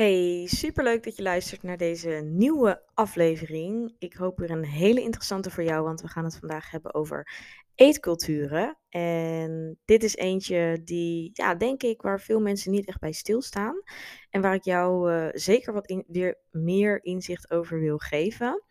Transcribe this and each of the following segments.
Hey, superleuk dat je luistert naar deze nieuwe aflevering. Ik hoop weer een hele interessante voor jou, want we gaan het vandaag hebben over eetculturen. En dit is eentje die, ja, denk ik, waar veel mensen niet echt bij stilstaan. En waar ik jou uh, zeker wat weer meer inzicht over wil geven.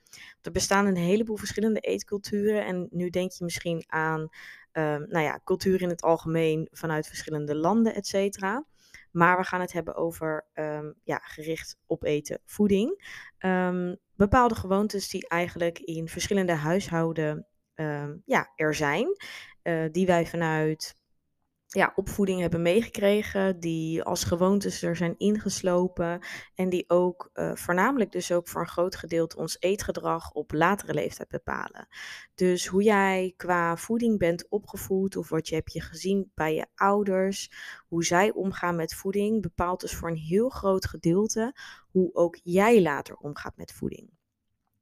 Er bestaan een heleboel verschillende eetculturen. En nu denk je misschien aan, uh, nou ja, cultuur in het algemeen vanuit verschillende landen, et cetera. Maar we gaan het hebben over um, ja, gericht op eten, voeding. Um, bepaalde gewoontes die eigenlijk in verschillende huishouden um, ja, er zijn. Uh, die wij vanuit ja, opvoeding hebben meegekregen, die als gewoontes er zijn ingeslopen en die ook uh, voornamelijk dus ook voor een groot gedeelte ons eetgedrag op latere leeftijd bepalen. Dus hoe jij qua voeding bent opgevoed of wat je hebt je gezien bij je ouders, hoe zij omgaan met voeding, bepaalt dus voor een heel groot gedeelte hoe ook jij later omgaat met voeding.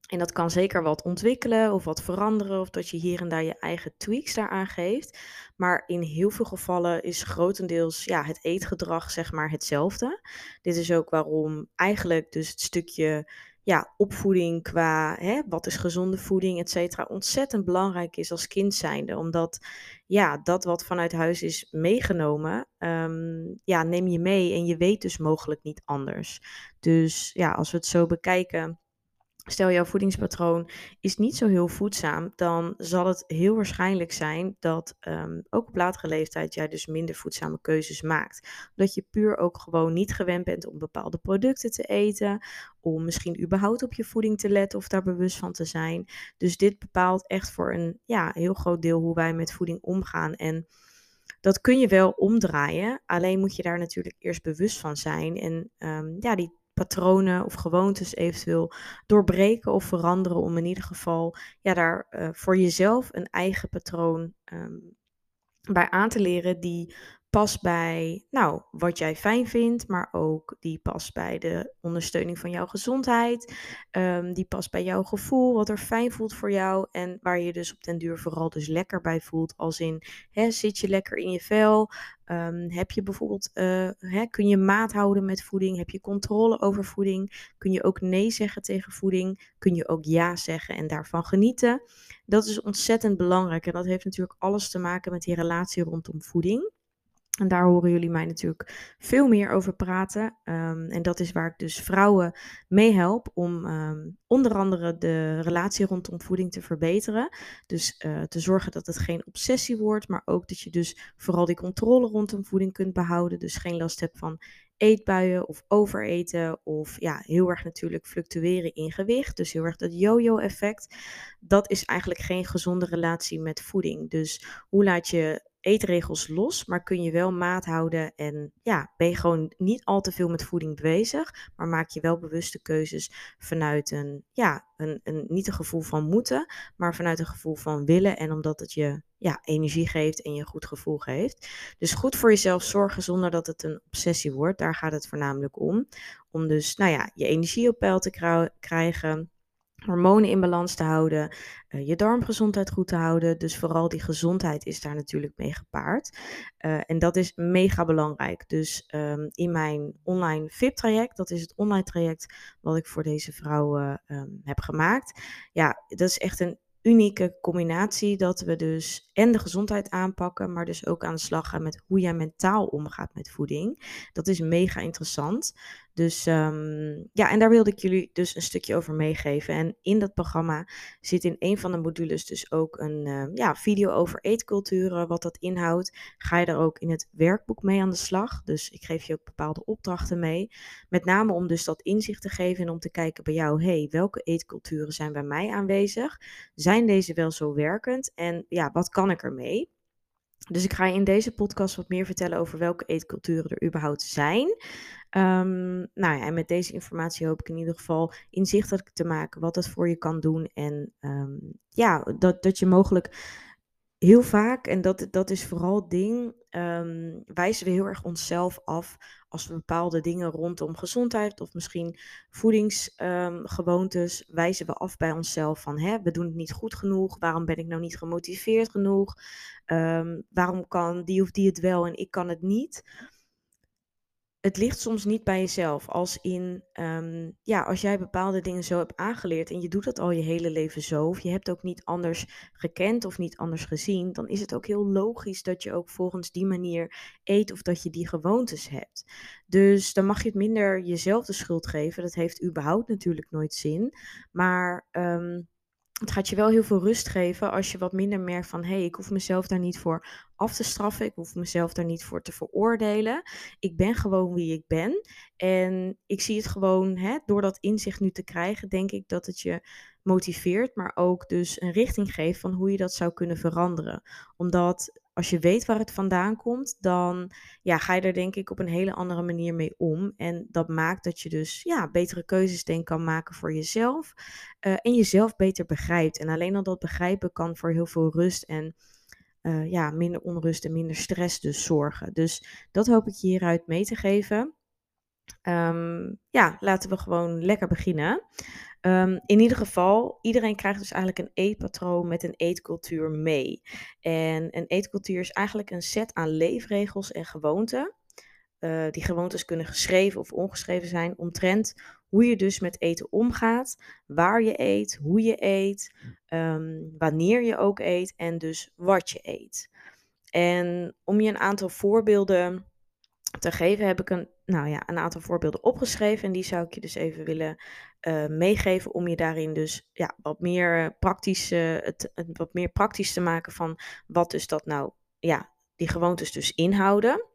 En dat kan zeker wat ontwikkelen of wat veranderen, of dat je hier en daar je eigen tweaks daaraan geeft. Maar in heel veel gevallen is grotendeels ja, het eetgedrag zeg maar hetzelfde. Dit is ook waarom eigenlijk dus het stukje ja, opvoeding qua hè, wat is gezonde voeding, et cetera, ontzettend belangrijk is als kind zijnde. Omdat ja, dat wat vanuit huis is meegenomen, um, ja, neem je mee en je weet dus mogelijk niet anders. Dus ja, als we het zo bekijken stel jouw voedingspatroon is niet zo heel voedzaam, dan zal het heel waarschijnlijk zijn dat um, ook op latere leeftijd jij dus minder voedzame keuzes maakt. Dat je puur ook gewoon niet gewend bent om bepaalde producten te eten, om misschien überhaupt op je voeding te letten of daar bewust van te zijn. Dus dit bepaalt echt voor een ja, heel groot deel hoe wij met voeding omgaan. En dat kun je wel omdraaien, alleen moet je daar natuurlijk eerst bewust van zijn. En um, ja, die patronen of gewoontes eventueel doorbreken of veranderen om in ieder geval ja, daar uh, voor jezelf een eigen patroon um, bij aan te leren die past bij nou, wat jij fijn vindt, maar ook die past bij de ondersteuning van jouw gezondheid. Um, die past bij jouw gevoel, wat er fijn voelt voor jou en waar je dus op den duur vooral dus lekker bij voelt. Als in, hè, zit je lekker in je vel? Um, heb je bijvoorbeeld, uh, hè, kun je maat houden met voeding? Heb je controle over voeding? Kun je ook nee zeggen tegen voeding? Kun je ook ja zeggen en daarvan genieten? Dat is ontzettend belangrijk en dat heeft natuurlijk alles te maken met die relatie rondom voeding. En daar horen jullie mij natuurlijk veel meer over praten. Um, en dat is waar ik dus vrouwen mee help om um, onder andere de relatie rondom voeding te verbeteren. Dus uh, te zorgen dat het geen obsessie wordt, maar ook dat je dus vooral die controle rondom voeding kunt behouden. Dus geen last hebt van eetbuien of overeten of ja, heel erg natuurlijk fluctueren in gewicht. Dus heel erg dat yo-yo effect. Dat is eigenlijk geen gezonde relatie met voeding. Dus hoe laat je eetregels los, maar kun je wel maat houden en ja, ben je gewoon niet al te veel met voeding bezig, maar maak je wel bewuste keuzes vanuit een, ja, een, een, niet een gevoel van moeten, maar vanuit een gevoel van willen en omdat het je ja, energie geeft en je een goed gevoel geeft. Dus goed voor jezelf zorgen zonder dat het een obsessie wordt, daar gaat het voornamelijk om. Om dus, nou ja, je energie op peil te krijgen hormonen in balans te houden, uh, je darmgezondheid goed te houden. Dus vooral die gezondheid is daar natuurlijk mee gepaard. Uh, en dat is mega belangrijk. Dus um, in mijn online VIP-traject, dat is het online traject wat ik voor deze vrouwen um, heb gemaakt. Ja, dat is echt een unieke combinatie dat we dus en de gezondheid aanpakken, maar dus ook aan de slag gaan met hoe jij mentaal omgaat met voeding. Dat is mega interessant. Dus um, ja, en daar wilde ik jullie dus een stukje over meegeven. En in dat programma zit in een van de modules dus ook een uh, ja, video over eetculturen, wat dat inhoudt. Ga je daar ook in het werkboek mee aan de slag. Dus ik geef je ook bepaalde opdrachten mee. Met name om dus dat inzicht te geven en om te kijken bij jou, hey, welke eetculturen zijn bij mij aanwezig? Zijn deze wel zo werkend? En ja, wat kan ik ermee? Dus ik ga je in deze podcast wat meer vertellen over welke eetculturen er überhaupt zijn. Um, nou ja, en met deze informatie hoop ik in ieder geval inzichtelijk te maken wat het voor je kan doen. En um, ja, dat, dat je mogelijk heel vaak, en dat, dat is vooral het ding, um, wijzen we heel erg onszelf af als we bepaalde dingen rondom gezondheid of misschien voedingsgewoontes, wijzen we af bij onszelf van hè, we doen het niet goed genoeg, waarom ben ik nou niet gemotiveerd genoeg, waarom kan die of die het wel en ik kan het niet. Het ligt soms niet bij jezelf. Als in, ehm, ja, als jij bepaalde dingen zo hebt aangeleerd en je doet dat al je hele leven zo, of je hebt ook niet anders gekend of niet anders gezien, dan is het ook heel logisch dat je ook volgens die manier eet of dat je die gewoontes hebt. Dus dan mag je het minder jezelf de schuld geven. Dat heeft überhaupt natuurlijk nooit zin. Maar ehm, het gaat je wel heel veel rust geven als je wat minder merkt van hé, hey, ik hoef mezelf daar niet voor af te straffen. Ik hoef mezelf daar niet voor te veroordelen. Ik ben gewoon wie ik ben. En ik zie het gewoon, hè, door dat inzicht nu te krijgen, denk ik dat het je motiveert, maar ook dus een richting geeft van hoe je dat zou kunnen veranderen. Omdat als je weet waar het vandaan komt, dan ja, ga je er denk ik op een hele andere manier mee om. En dat maakt dat je dus ja, betere keuzes denk kan maken voor jezelf. Uh, en jezelf beter begrijpt. En alleen al dat begrijpen kan voor heel veel rust en uh, ja, minder onrust en minder stress dus zorgen. Dus dat hoop ik je hieruit mee te geven. Um, ja, laten we gewoon lekker beginnen. Um, in ieder geval, iedereen krijgt dus eigenlijk een eetpatroon met een eetcultuur mee. En een eetcultuur is eigenlijk een set aan leefregels en gewoonten. Uh, die gewoontes kunnen geschreven of ongeschreven zijn omtrent hoe je dus met eten omgaat, waar je eet, hoe je eet, um, wanneer je ook eet en dus wat je eet. En om je een aantal voorbeelden te geven, heb ik een, nou ja, een aantal voorbeelden opgeschreven. En die zou ik je dus even willen uh, meegeven om je daarin dus ja, wat, meer praktisch, uh, het, het, wat meer praktisch te maken van wat dus dat nou, ja, die gewoontes dus inhouden.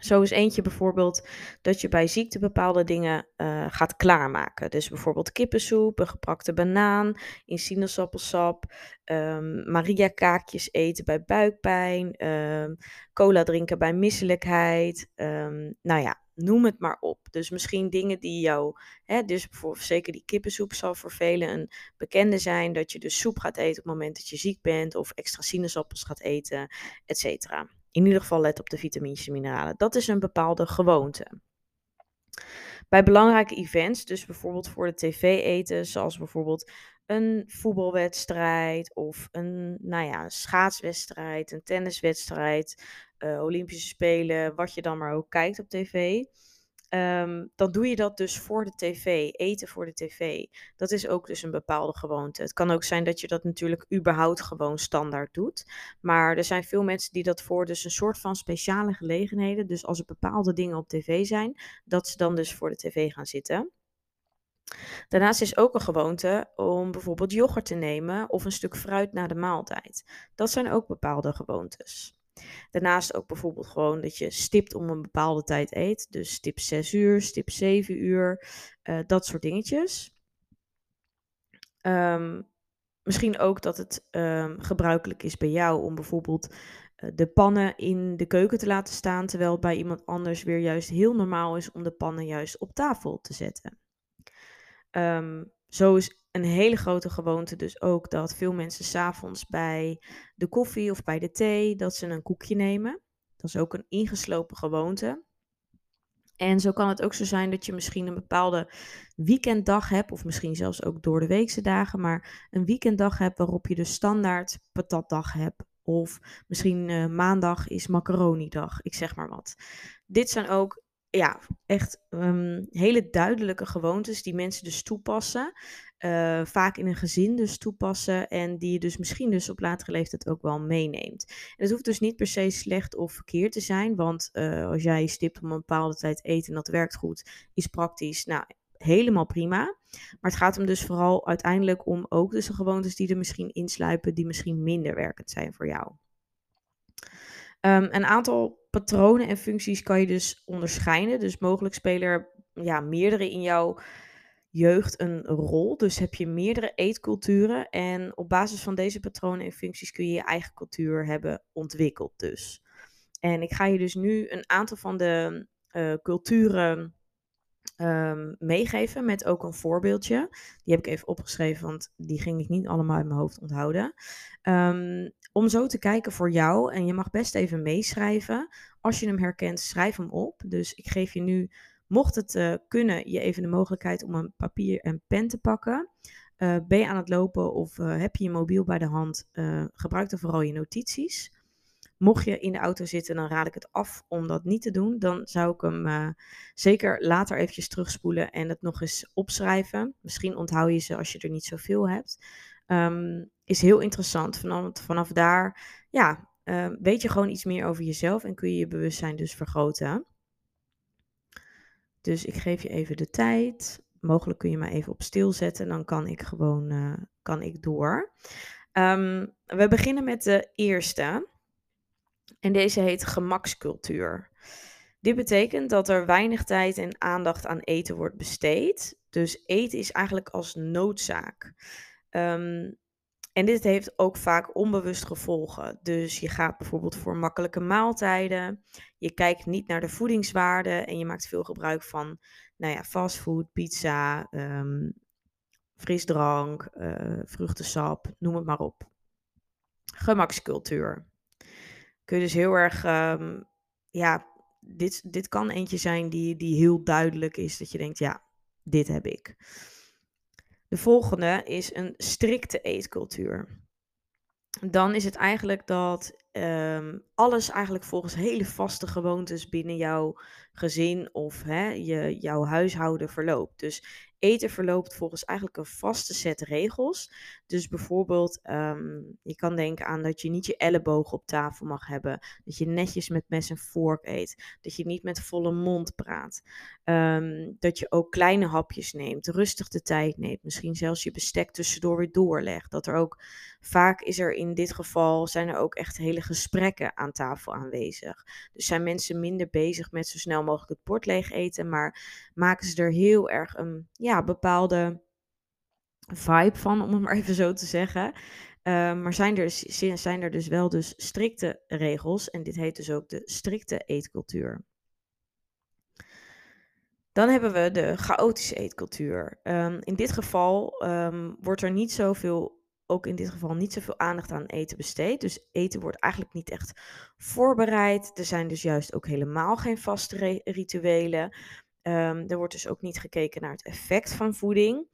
Zo is eentje bijvoorbeeld dat je bij ziekte bepaalde dingen uh, gaat klaarmaken. Dus bijvoorbeeld kippensoep, een gepakte banaan in sinaasappelsap, um, Maria kaakjes eten bij buikpijn, um, cola drinken bij misselijkheid. Um, nou ja, noem het maar op. Dus misschien dingen die jou, hè, dus bijvoorbeeld zeker die kippensoep zal voor velen een bekende zijn. Dat je dus soep gaat eten op het moment dat je ziek bent of extra sinaasappels gaat eten, et cetera. In ieder geval let op de vitamines en mineralen. Dat is een bepaalde gewoonte. Bij belangrijke events, dus bijvoorbeeld voor de tv eten, zoals bijvoorbeeld een voetbalwedstrijd of een nou ja, schaatswedstrijd, een tenniswedstrijd, uh, Olympische Spelen, wat je dan maar ook kijkt op tv. Um, dan doe je dat dus voor de tv, eten voor de tv. Dat is ook dus een bepaalde gewoonte. Het kan ook zijn dat je dat natuurlijk überhaupt gewoon standaard doet. Maar er zijn veel mensen die dat voor dus een soort van speciale gelegenheden, dus als er bepaalde dingen op tv zijn, dat ze dan dus voor de tv gaan zitten. Daarnaast is ook een gewoonte om bijvoorbeeld yoghurt te nemen of een stuk fruit na de maaltijd. Dat zijn ook bepaalde gewoontes. Daarnaast ook bijvoorbeeld gewoon dat je stipt om een bepaalde tijd eet. Dus stip 6 uur, stip 7 uur, uh, dat soort dingetjes. Um, misschien ook dat het um, gebruikelijk is bij jou om bijvoorbeeld uh, de pannen in de keuken te laten staan, terwijl bij iemand anders weer juist heel normaal is om de pannen juist op tafel te zetten. Um, zo is een hele grote gewoonte dus ook dat veel mensen s'avonds bij de koffie of bij de thee, dat ze een koekje nemen. Dat is ook een ingeslopen gewoonte. En zo kan het ook zo zijn dat je misschien een bepaalde weekenddag hebt, of misschien zelfs ook door de weekse dagen, maar een weekenddag hebt waarop je dus standaard patatdag hebt. Of misschien uh, maandag is macaroni-dag, ik zeg maar wat. Dit zijn ook ja, echt um, hele duidelijke gewoontes die mensen dus toepassen. Uh, vaak in een gezin dus toepassen en die je dus misschien dus op latere leeftijd ook wel meeneemt. En het hoeft dus niet per se slecht of verkeerd te zijn, want uh, als jij stipt om een bepaalde tijd eten en dat werkt goed, is praktisch, nou, helemaal prima. Maar het gaat hem dus vooral uiteindelijk om ook dus de gewoontes die er misschien insluipen, die misschien minder werkend zijn voor jou. Um, een aantal patronen en functies kan je dus onderscheiden. Dus mogelijk spelen er ja, meerdere in jouw jeugd een rol. Dus heb je meerdere eetculturen. En op basis van deze patronen en functies kun je je eigen cultuur hebben ontwikkeld. Dus. En ik ga je dus nu een aantal van de uh, culturen um, meegeven met ook een voorbeeldje. Die heb ik even opgeschreven, want die ging ik niet allemaal in mijn hoofd onthouden. Um, om zo te kijken voor jou, en je mag best even meeschrijven. Als je hem herkent, schrijf hem op. Dus ik geef je nu, mocht het uh, kunnen, je even de mogelijkheid om een papier en pen te pakken. Uh, ben je aan het lopen of uh, heb je je mobiel bij de hand, gebruik dan vooral je notities. mocht je in de auto zitten, dan raad ik het af om dat niet te doen. Dan zou ik hem zeker later eventjes terugspoelen en het nog eens opschrijven. Misschien onthoud je ze als je er niet zoveel hebt. Um, is heel interessant. Vanaf, vanaf daar ja, weet je gewoon iets meer over jezelf en kun je je bewustzijn dus vergroten. Dus ik geef je even de tijd. Mogelijk kun je me even op stil zetten. Dan kan ik gewoon uh, kan ik door. Um, we beginnen met de eerste. En deze heet gemakscultuur. Dit betekent dat er weinig tijd en aandacht aan eten wordt besteed. Dus eten is eigenlijk als noodzaak. Um, en dit heeft ook vaak onbewust gevolgen. Dus je gaat bijvoorbeeld voor makkelijke maaltijden. Je kijkt niet naar de voedingswaarde en je maakt veel gebruik van nou ja, fastfood, pizza, um, frisdrank, uh, vruchtensap, noem het maar op. Gemakscultuur. Kun je dus heel erg, um, ja, dit, dit kan eentje zijn die, die heel duidelijk is. Dat je denkt, ja, dit heb ik. De volgende is een strikte eetcultuur. Dan is het eigenlijk dat um, alles eigenlijk volgens hele vaste gewoontes binnen jouw gezin of hè, je, jouw huishouden verloopt. Dus eten verloopt volgens eigenlijk een vaste set regels. Dus bijvoorbeeld, um, je kan denken aan dat je niet je elleboog op tafel mag hebben. Dat je netjes met mes en vork eet. Dat je niet met volle mond praat. Um, dat je ook kleine hapjes neemt. Rustig de tijd neemt. Misschien zelfs je bestek tussendoor weer doorlegt. Dat er ook vaak is er in dit geval zijn er ook echt hele gesprekken aan tafel aanwezig. Dus zijn mensen minder bezig met zo snel mogelijk het bord leeg eten, maar maken ze er heel erg een ja, bepaalde vibe van, om het maar even zo te zeggen. Uh, maar zijn er, zijn er dus wel dus strikte regels en dit heet dus ook de strikte eetcultuur. Dan hebben we de chaotische eetcultuur. Um, in dit geval um, wordt er niet zoveel ook in dit geval niet zoveel aandacht aan eten besteed. Dus eten wordt eigenlijk niet echt voorbereid. Er zijn dus juist ook helemaal geen vaste rituelen. Um, er wordt dus ook niet gekeken naar het effect van voeding.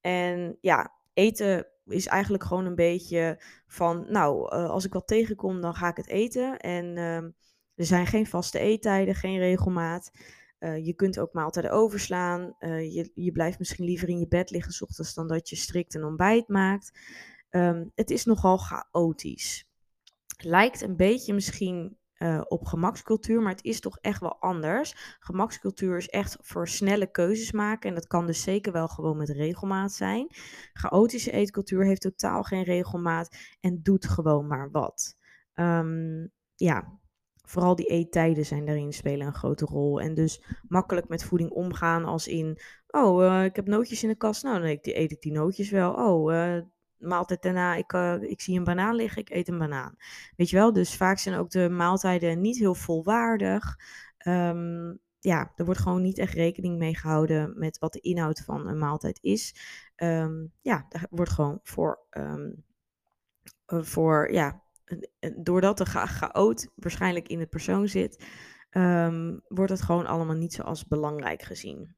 En ja, eten is eigenlijk gewoon een beetje van, nou, uh, als ik wat tegenkom, dan ga ik het eten. En um, er zijn geen vaste eettijden, geen regelmaat. Uh, je kunt ook maaltijden overslaan. Uh, je, je blijft misschien liever in je bed liggen s ochtends dan dat je strikt een ontbijt maakt. Um, het is nogal chaotisch. Lijkt een beetje misschien uh, op gemakscultuur, maar het is toch echt wel anders. Gemakscultuur is echt voor snelle keuzes maken en dat kan dus zeker wel gewoon met regelmaat zijn. Chaotische eetcultuur heeft totaal geen regelmaat en doet gewoon maar wat. Um, ja, vooral die eettijden zijn daarin spelen een grote rol. En dus makkelijk met voeding omgaan als in, oh, uh, ik heb nootjes in de kast, nou dan eet ik die nootjes wel. Oh, uh, maaltijd daarna, ik, uh, ik zie een banaan liggen, ik eet een banaan. Weet je wel, dus vaak zijn ook de maaltijden niet heel volwaardig. Um, ja, er wordt gewoon niet echt rekening mee gehouden met wat de inhoud van een maaltijd is. Um, ja, daar wordt gewoon voor, um, voor ja, doordat de chaot waarschijnlijk in de persoon zit, wordt het gewoon allemaal niet zo als belangrijk gezien.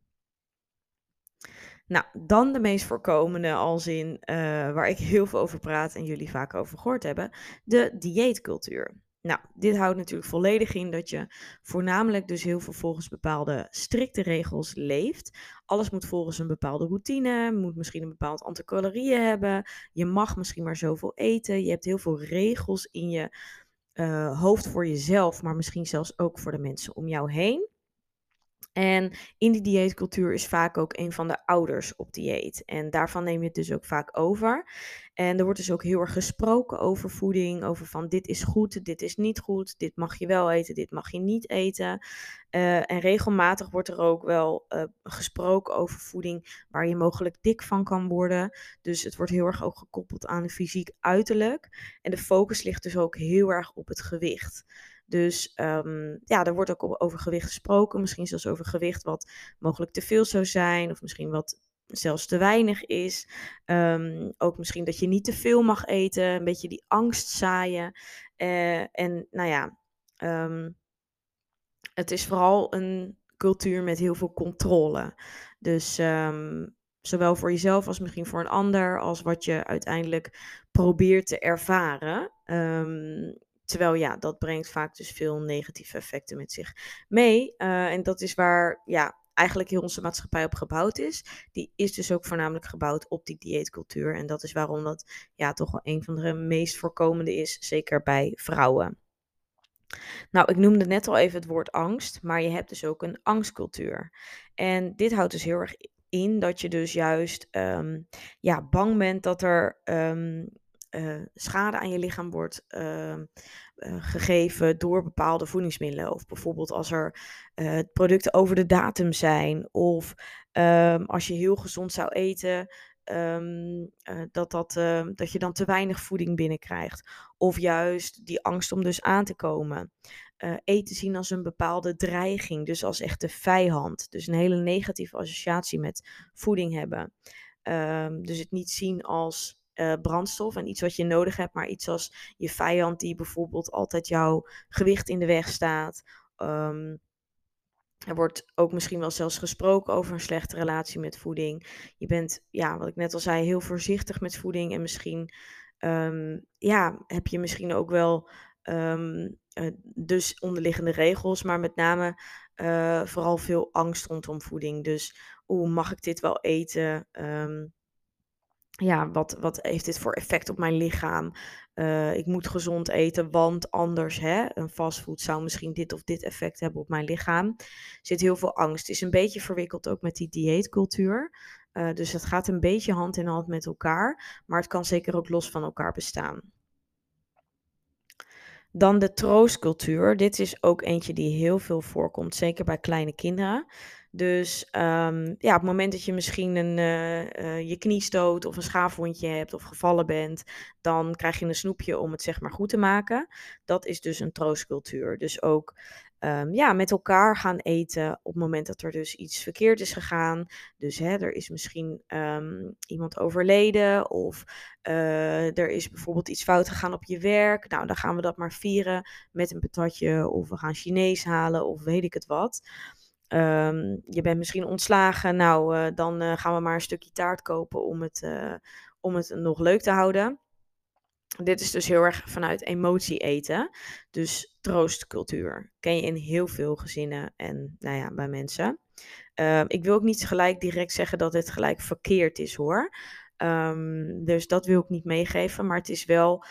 Nou, dan de meest voorkomende, als in uh, waar ik heel veel over praat en jullie vaak over gehoord hebben, de dieetcultuur. Nou, dit houdt natuurlijk volledig in dat je voornamelijk dus heel veel volgens bepaalde strikte regels leeft. Alles moet volgens een bepaalde routine, moet misschien een bepaald aantal calorieën hebben. Je mag misschien maar zoveel eten. Je hebt heel veel regels in je uh, hoofd voor jezelf, maar misschien zelfs ook voor de mensen om jou heen. En in die dieetcultuur is vaak ook een van de ouders op dieet. En daarvan neem je het dus ook vaak over. En er wordt dus ook heel erg gesproken over voeding. Over van dit is goed, dit is niet goed. Dit mag je wel eten, dit mag je niet eten. Uh, en regelmatig wordt er ook wel uh, gesproken over voeding waar je mogelijk dik van kan worden. Dus het wordt heel erg ook gekoppeld aan de fysiek uiterlijk. En de focus ligt dus ook heel erg op het gewicht. Dus um, ja, er wordt ook over gewicht gesproken. Misschien zelfs over gewicht wat mogelijk te veel zou zijn. Of misschien wat zelfs te weinig is. Um, ook misschien dat je niet te veel mag eten. Een beetje die angst zaaien. Uh, en nou ja, um, het is vooral een cultuur met heel veel controle. Dus zowel voor jezelf als misschien voor een ander, als wat je uiteindelijk probeert te ervaren. Terwijl ja, dat brengt vaak dus veel negatieve effecten met zich mee. Uh, en dat is waar ja, eigenlijk heel onze maatschappij op gebouwd is. Die is dus ook voornamelijk gebouwd op die dieetcultuur. En dat is waarom dat ja, toch wel een van de meest voorkomende is, zeker bij vrouwen. Nou, ik noemde net al even het woord angst, maar je hebt dus ook een angstcultuur. En dit houdt dus heel erg in dat je dus juist um, ja, bang bent dat er um, uh, schade aan je lichaam wordt uh, uh, gegeven door bepaalde voedingsmiddelen. Of bijvoorbeeld als er uh, producten over de datum zijn. Of um, als je heel gezond zou eten, uh, dat, dat, dat je dan te weinig voeding binnenkrijgt. Of juist die angst om dus aan te komen. Eten zien als een bepaalde dreiging, dus als echte vijand. Dus een hele negatieve associatie met voeding hebben. Dus het niet zien als brandstof en iets wat je nodig hebt, maar iets als je vijand die bijvoorbeeld altijd jouw gewicht in de weg staat. Um, er wordt ook misschien wel zelfs gesproken over een slechte relatie met voeding. Je bent, ja, wat ik net al zei, heel voorzichtig met voeding. En misschien, um, ja, heb je misschien ook wel um, uh, dus onderliggende regels, maar met name uh, vooral veel angst rondom voeding. Dus, hoe mag ik dit wel eten? Ja, wat, wat heeft dit voor effect op mijn lichaam? Uh, ik moet gezond eten, want anders, hè, een fastfood zou misschien dit of dit effect hebben op mijn lichaam. Er zit heel veel angst. Is een beetje verwikkeld ook met die dieetcultuur. Uh, dus het gaat een beetje hand in hand met elkaar, maar het kan zeker ook los van elkaar bestaan. Dan de troostcultuur. Dit is ook eentje die heel veel voorkomt, zeker bij kleine kinderen. Dus um, ja, op het moment dat je misschien een, uh, uh, je knie stoot of een schaafwondje hebt of gevallen bent, dan krijg je een snoepje om het zeg maar goed te maken. Dat is dus een troostcultuur. Dus ook um, ja, met elkaar gaan eten op het moment dat er dus iets verkeerd is gegaan. Dus hè, er is misschien um, iemand overleden of uh, er is bijvoorbeeld iets fout gegaan op je werk. Nou, dan gaan we dat maar vieren met een patatje of we gaan Chinees halen of weet ik het wat. Um, je bent misschien ontslagen. Nou, uh, dan uh, gaan we maar een stukje taart kopen om het, uh, om het nog leuk te houden. Dit is dus heel erg vanuit emotie eten. Dus troostcultuur. Ken je in heel veel gezinnen en nou ja, bij mensen. Uh, ik wil ook niet gelijk direct zeggen dat het gelijk verkeerd is hoor. Um, dus dat wil ik niet meegeven. Maar het is wel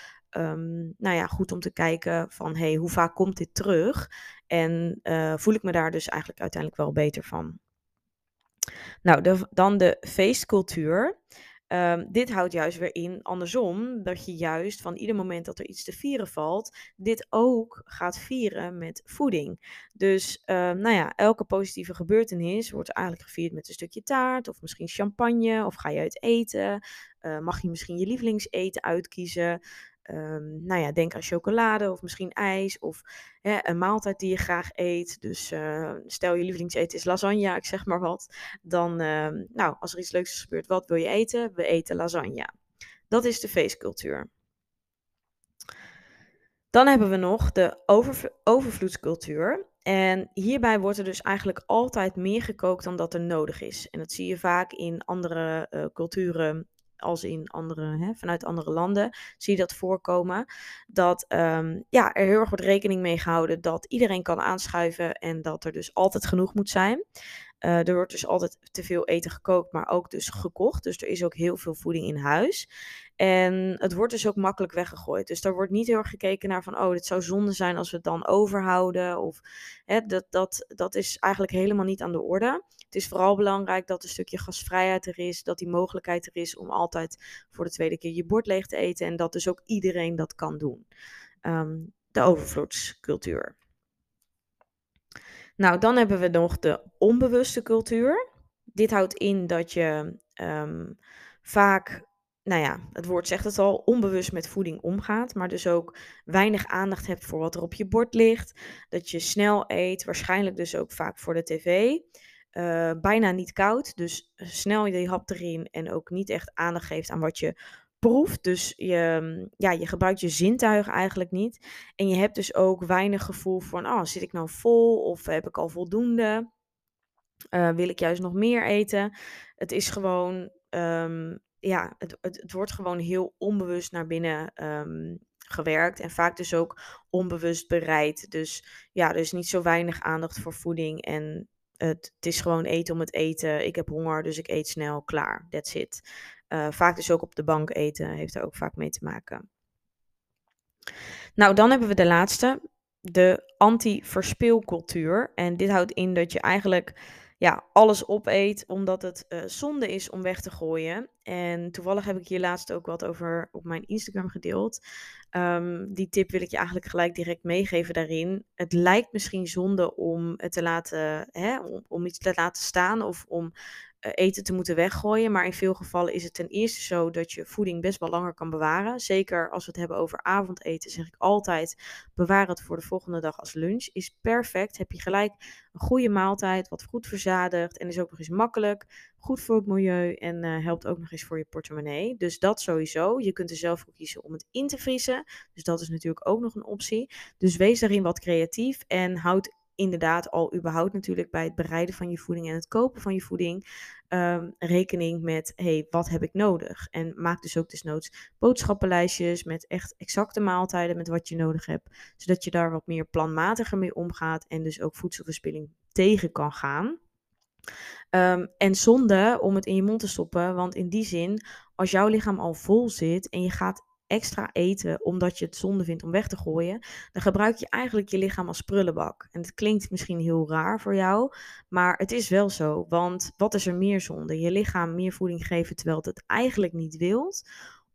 nou ja, goed om te kijken van hey, hoe vaak komt dit terug? En uh, voel ik me daar dus eigenlijk uiteindelijk wel beter van. Nou, dan de feestcultuur. Um, dit houdt juist weer in andersom, dat je juist van ieder moment dat er iets te vieren valt, dit ook gaat vieren met voeding. Dus uh, nou ja, elke positieve gebeurtenis wordt eigenlijk gevierd met een stukje taart of misschien champagne of ga je uit eten. Uh, mag je misschien je lievelingseten uitkiezen. Um, nou ja, denk aan chocolade of misschien ijs of een maaltijd die je graag eet. Dus uh, stel je lievelingseten is lasagne, ik zeg maar wat. Dan, uh, nou, als er iets leuks is gebeurd, wat wil je eten? We eten lasagne. Dat is de feestcultuur. Dan hebben we nog de overv overvloedscultuur. En hierbij wordt er dus eigenlijk altijd meer gekookt dan dat er nodig is. En dat zie je vaak in andere uh, culturen als in andere, hè, vanuit andere landen, zie je dat voorkomen. Dat um, ja, er heel erg wordt rekening mee gehouden dat iedereen kan aanschuiven en dat er dus altijd genoeg moet zijn. Uh, er wordt dus altijd te veel eten gekookt, maar ook dus gekocht. Dus er is ook heel veel voeding in huis. En het wordt dus ook makkelijk weggegooid. Dus daar wordt niet heel erg gekeken naar van, oh, dit zou zonde zijn als we het dan overhouden. Of hè, dat, dat, dat is eigenlijk helemaal niet aan de orde. Is vooral belangrijk dat een stukje gasvrijheid er is, dat die mogelijkheid er is om altijd voor de tweede keer je bord leeg te eten. En dat dus ook iedereen dat kan doen. Um, de overvloedscultuur. Nou, dan hebben we nog de onbewuste cultuur. Dit houdt in dat je um, vaak, nou ja, het woord zegt het al, onbewust met voeding omgaat, maar dus ook weinig aandacht hebt voor wat er op je bord ligt. Dat je snel eet, waarschijnlijk dus ook vaak voor de tv. Uh, bijna niet koud, dus snel je hap erin en ook niet echt aandacht geeft aan wat je proeft. Dus je, mm, ja, je gebruikt je zintuigen eigenlijk niet. En je hebt dus ook weinig gevoel van, oh, zit ik nou vol of heb ik al voldoende? Uh, wil ik juist nog meer eten? Het is gewoon, um, ja, het, het, het, wordt gewoon heel onbewust naar binnen um, gewerkt en vaak dus ook onbewust bereid. Dus ja, er is niet zo weinig aandacht voor voeding en het, is gewoon eten om het eten. Ik heb honger, dus ik eet snel, klaar, that's it. Uh, vaak dus ook op de bank eten heeft er ook vaak mee te maken. Nou, dan hebben we de laatste, de anti-verspilcultuur. En dit houdt in dat je eigenlijk ja, alles opeet omdat het uh, zonde is om weg te gooien. En toevallig heb ik hier laatst ook wat over op mijn Instagram gedeeld. Um, die tip wil ik je eigenlijk gelijk direct meegeven daarin. Het lijkt misschien zonde om het te laten, hè, om, om iets te laten staan of om eh, eten te moeten weggooien. Maar in veel gevallen is het ten eerste zo dat je voeding best wel langer kan bewaren. Zeker als we het hebben over avondeten, zeg ik altijd: bewaar het voor de volgende dag als lunch. Is perfect. Heb je gelijk een goede maaltijd, wat goed verzadigd en is ook nog eens makkelijk. Goed voor het milieu en uh, helpt ook nog eens voor je portemonnee. Dus dat sowieso. Je kunt er zelf voor kiezen om het in te vriezen. Dus dat is natuurlijk ook nog een optie. Dus wees daarin wat creatief en houd inderdaad al überhaupt natuurlijk bij het bereiden van je voeding en het kopen van je voeding um, rekening met, hey, wat heb ik nodig? En maak dus ook desnoods boodschappenlijstjes met echt exacte maaltijden met wat je nodig hebt, zodat je daar wat meer planmatiger mee omgaat en dus ook voedselverspilling tegen kan gaan. Um, en zonde om het in je mond te stoppen, want in die zin, als jouw lichaam al vol zit en je gaat extra eten omdat je het zonde vindt om weg te gooien, dan gebruik je eigenlijk je lichaam als prullenbak. En het klinkt misschien heel raar voor jou, maar het is wel zo. Want wat is er meer zonde? Je lichaam meer voeding geven terwijl het het eigenlijk niet wilt.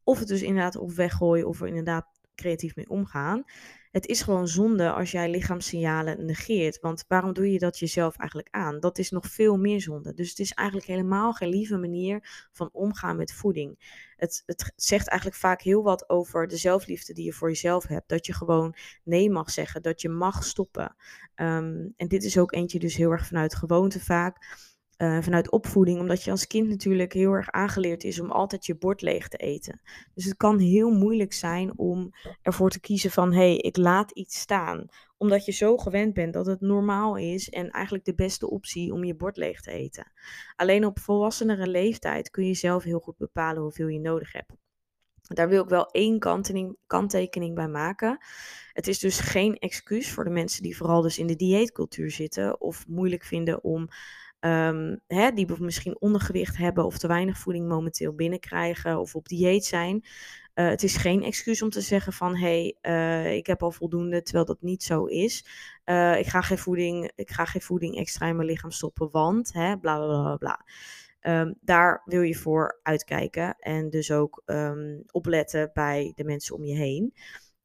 Of het dus inderdaad op weggooien of er inderdaad creatief mee omgaan. Het is gewoon zonde als jij lichaamssignalen negeert. Want waarom doe je dat jezelf eigenlijk aan? Dat is nog veel meer zonde. Dus het is eigenlijk helemaal geen lieve manier van omgaan met voeding. Het, het zegt eigenlijk vaak heel wat over de zelfliefde die je voor jezelf hebt. Dat je gewoon nee mag zeggen, dat je mag stoppen. Ehm, en dit is ook eentje dus heel erg vanuit gewoonte vaak. Uh, vanuit opvoeding, omdat je als kind natuurlijk heel erg aangeleerd is om altijd je bord leeg te eten. Dus het kan heel moeilijk zijn om ervoor te kiezen van hé, hey, ik laat iets staan. Omdat je zo gewend bent dat het normaal is en eigenlijk de beste optie om je bord leeg te eten. Alleen op volwassenere leeftijd kun je zelf heel goed bepalen hoeveel je nodig hebt. Daar wil ik wel één kanttekening bij maken. Het is dus geen excuus voor de mensen die vooral dus in de dieetcultuur zitten of moeilijk vinden om Um, hè, die misschien ondergewicht hebben of te weinig voeding momenteel binnenkrijgen of op dieet zijn. Uh, het is geen excuus om te zeggen van hé, hey, uh, ik heb al voldoende, terwijl dat niet zo is. Uh, ik, ga geen voeding, ik ga geen voeding extra in mijn lichaam stoppen, want hè, bla bla bla bla. Um, daar wil je voor uitkijken en dus ook um, opletten bij de mensen om je heen.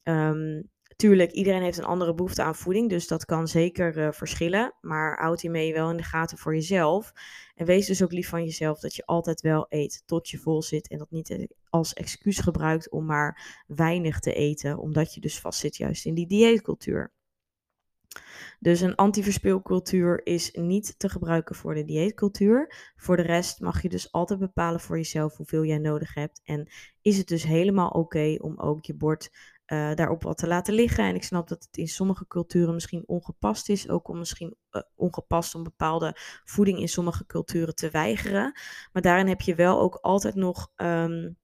Um, Tuurlijk, iedereen heeft een andere behoefte aan voeding, dus dat kan zeker uh, verschillen. Maar houd hiermee wel in de gaten voor jezelf. En wees dus ook lief van jezelf dat je altijd wel eet tot je vol zit. En dat niet als excuus gebruikt om maar weinig te eten, omdat je dus vastzit juist in die dieetcultuur. Dus een antiverspilcultuur is niet te gebruiken voor de dieetcultuur. Voor de rest mag je dus altijd bepalen voor jezelf hoeveel jij nodig hebt. En is het dus helemaal oké om ook je bord uh, daarop wat te laten liggen. En ik snap dat het in sommige culturen misschien ongepast is, ook om misschien uh, ongepast om bepaalde voeding in sommige culturen te weigeren. Maar daarin heb je wel ook altijd nog um,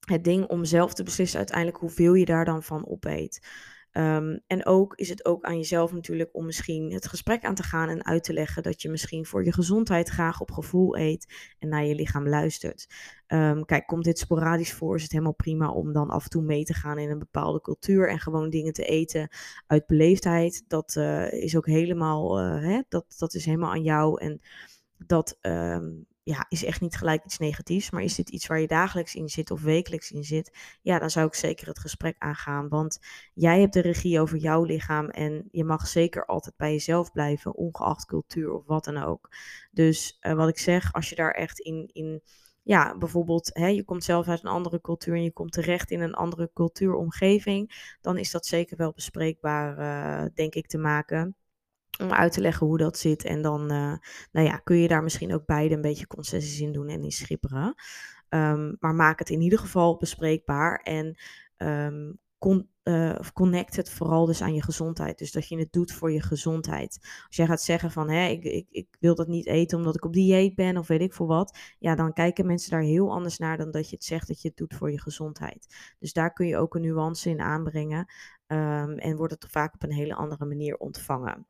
het ding om zelf te beslissen uiteindelijk hoeveel je daar dan van opeet. Um, en ook is het ook aan jezelf natuurlijk om misschien het gesprek aan te gaan en uit te leggen dat je misschien voor je gezondheid graag op gevoel eet en naar je lichaam luistert. Um, kijk, komt dit sporadisch voor, is het helemaal prima om dan af en toe mee te gaan in een bepaalde cultuur en gewoon dingen te eten uit beleefdheid. Dat uh, is ook helemaal, uh, hè, dat, dat is helemaal aan jou en dat um, ja, is echt niet gelijk iets negatiefs. Maar is dit iets waar je dagelijks in zit of wekelijks in zit? Ja, dan zou ik zeker het gesprek aangaan. Want jij hebt de regie over jouw lichaam. En je mag zeker altijd bij jezelf blijven, ongeacht cultuur of wat dan ook. Dus uh, wat ik zeg, als je daar echt in. in ja, bijvoorbeeld, hè, je komt zelf uit een andere cultuur en je komt terecht in een andere cultuuromgeving, dan is dat zeker wel bespreekbaar, uh, denk ik, te maken om uit te leggen hoe dat zit. En dan uh, nou ja, kun je daar misschien ook beide een beetje concessies in doen en in schipperen. Um, maar maak het in ieder geval bespreekbaar en uh, of connect het vooral dus aan je gezondheid. Dus dat je het doet voor je gezondheid. Als jij gaat zeggen van, hè, ik, ik, ik wil dat niet eten omdat ik op dieet ben of weet ik veel wat. Ja, dan kijken mensen daar heel anders naar dan dat je het zegt dat je het doet voor je gezondheid. Dus daar kun je ook een nuance in aanbrengen. Um, en wordt het vaak op een hele andere manier ontvangen.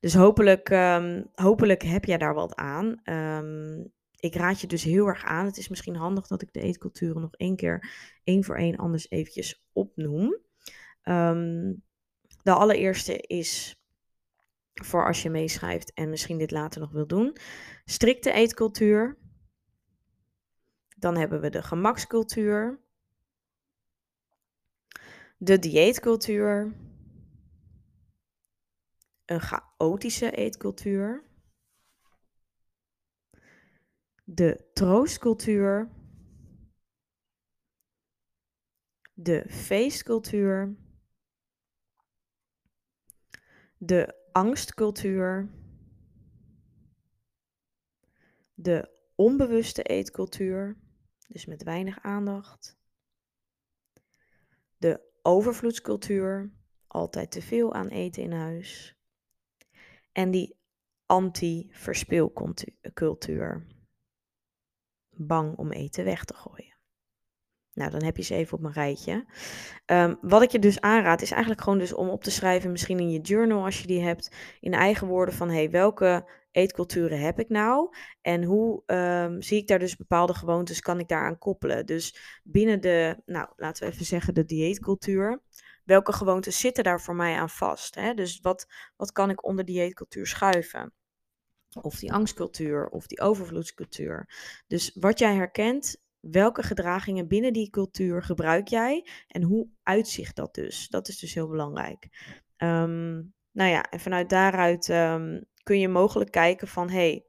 Dus hopelijk, um, hopelijk heb jij daar wat aan. Um, ik raad je dus heel erg aan. Het is misschien handig dat ik de eetculturen nog één keer, één voor één, anders eventjes opnoem. Um, de allereerste is voor als je meeschrijft en misschien dit later nog wil doen. Strikte eetcultuur. Dan hebben we de gemakscultuur. De dieetcultuur. Een chaotische eetcultuur. De troostcultuur, de feestcultuur, de angstcultuur, de onbewuste eetcultuur, dus met weinig aandacht, de overvloedscultuur, altijd te veel aan eten in huis, en die anti-verspilcultuur bang om eten weg te gooien. Nou, dan heb je ze even op een rijtje. Um, wat ik je dus aanraad is eigenlijk gewoon dus om op te schrijven, misschien in je journal als je die hebt, in eigen woorden van hey, welke eetculturen heb ik nou? En hoe um, zie ik daar dus bepaalde gewoontes, kan ik daaraan koppelen? Dus binnen de, nou laten we even zeggen, de dieetcultuur. Welke gewoontes zitten daar voor mij aan vast? Hè? Dus wat, wat kan ik onder dieetcultuur schuiven? Of die angstcultuur of die overvloedscultuur. Dus wat jij herkent, welke gedragingen binnen die cultuur gebruik jij en hoe uitzicht dat dus? Dat is dus heel belangrijk. Um, nou ja, en vanuit daaruit um, kun je mogelijk kijken van hey,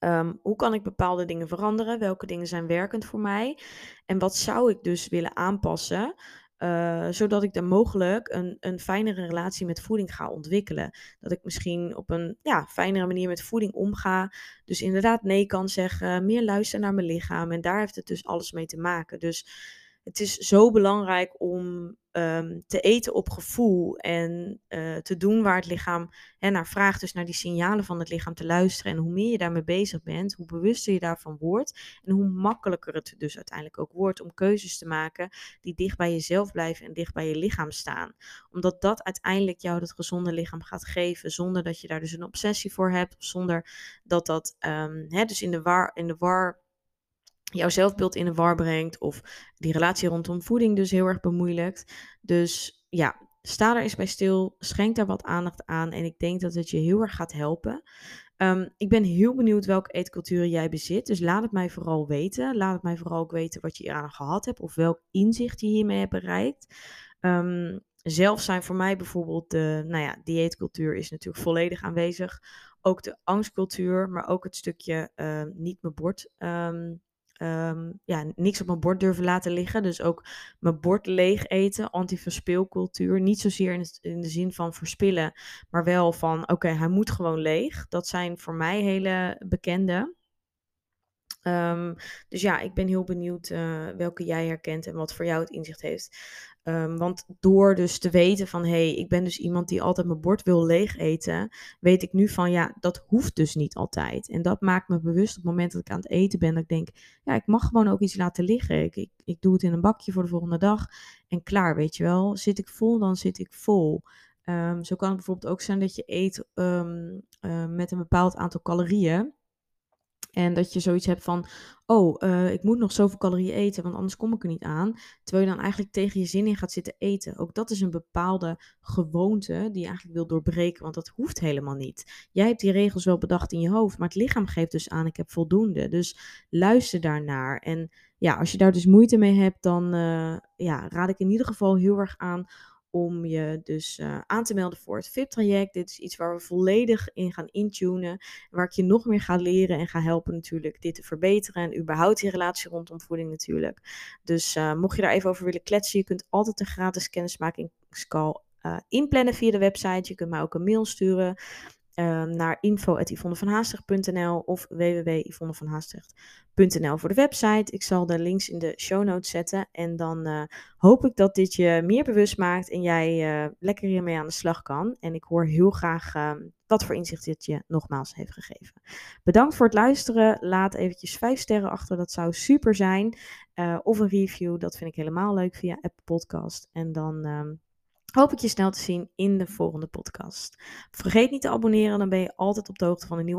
um, hoe kan ik bepaalde dingen veranderen? Welke dingen zijn werkend voor mij? En wat zou ik dus willen aanpassen? Uh, zodat ik dan mogelijk een, een fijnere relatie met voeding ga ontwikkelen. Dat ik misschien op een ja, fijnere manier met voeding omga. Dus inderdaad nee kan zeggen, meer luisteren naar mijn lichaam. En daar heeft het dus alles mee te maken. Dus het is zo belangrijk om um, te eten op gevoel en uh, te doen waar het lichaam hè, naar vraagt. Dus naar die signalen van het lichaam te luisteren. En hoe meer je daarmee bezig bent, hoe bewuster je daarvan wordt. En hoe makkelijker het dus uiteindelijk ook wordt om keuzes te maken die dicht bij jezelf blijven en dicht bij je lichaam staan. Omdat dat uiteindelijk jou dat gezonde lichaam gaat geven, zonder dat je daar dus een obsessie voor hebt. Zonder dat dat um, hè, dus in de war, in de war jouw zelfbeeld in de war brengt of die relatie rondom voeding dus heel erg bemoeilijkt. Dus ja, sta er eens bij stil, schenk daar wat aandacht aan en ik denk dat het je heel erg gaat helpen. Um, ik ben heel benieuwd welke eetculturen jij bezit, dus laat het mij vooral weten. Laat het mij vooral ook weten wat je eraan gehad hebt of welk inzicht je hiermee hebt bereikt. Um, zelf zijn voor mij bijvoorbeeld de, nou ja, dieetcultuur is natuurlijk volledig aanwezig. Ook de angstcultuur, maar ook het stukje uh, niet mijn bord um, ja, niks op mijn bord durven laten liggen. Dus ook mijn bord leeg eten, anti-verspilcultuur. Niet zozeer in, de zin van verspillen, maar wel van oké, hij moet gewoon leeg. Dat zijn voor mij hele bekende. Um, dus ja, ik ben heel benieuwd uh, welke jij herkent en wat voor jou het inzicht heeft. Um, want door dus te weten van hé, hey, ik ben dus iemand die altijd mijn bord wil leeg eten, weet ik nu van ja, dat hoeft dus niet altijd. En dat maakt me bewust op het moment dat ik aan het eten ben, dat ik denk, ja, ik mag gewoon ook iets laten liggen. Ik, ik, ik doe het in een bakje voor de volgende dag en klaar, weet je wel. Zit ik vol, dan zit ik vol. Um, zo kan het bijvoorbeeld ook zijn dat je eet um, uh, met een bepaald aantal calorieën. En dat je zoiets hebt van, oh, uh, ik moet nog zoveel calorieën eten, want anders kom ik er niet aan. Terwijl je dan eigenlijk tegen je zin in gaat zitten eten. Ook dat is een bepaalde gewoonte die je eigenlijk wil doorbreken, want dat hoeft helemaal niet. Jij hebt die regels wel bedacht in je hoofd, maar het lichaam geeft dus aan, ik heb voldoende. Dus luister daarnaar. En ja, als je daar dus moeite mee hebt, dan uh, ja, raad ik in ieder geval heel erg aan om je dus uh, aan te melden voor het VIP-traject. Dit is iets waar we volledig in gaan intunen. Waar ik je nog meer ga leren en ga helpen natuurlijk dit te verbeteren. En überhaupt die relatie rondom voeding natuurlijk. Dus uh, mocht je daar even over willen kletsen, je kunt altijd een gratis kennismakingscall uh, inplannen via de website. Je kunt mij ook een mail sturen. Um, naar info.yvonnevanhaastig.nl of www.yvonnevanhaastig.nl voor de website. Ik zal de links in de show notes zetten. En dan uh, hoop ik dat dit je meer bewust maakt en jij uh, lekker hiermee aan de slag kan. En ik hoor heel graag uh, wat voor inzicht dit je nogmaals heeft gegeven. Bedankt voor het luisteren. Laat eventjes 5 sterren achter, dat zou super zijn. of een review, dat vind ik helemaal leuk via Apple Podcast. En dan... Hoop ik je snel te zien in de volgende podcast. Vergeet niet te abonneren, dan ben je altijd op de hoogte van een nieuwe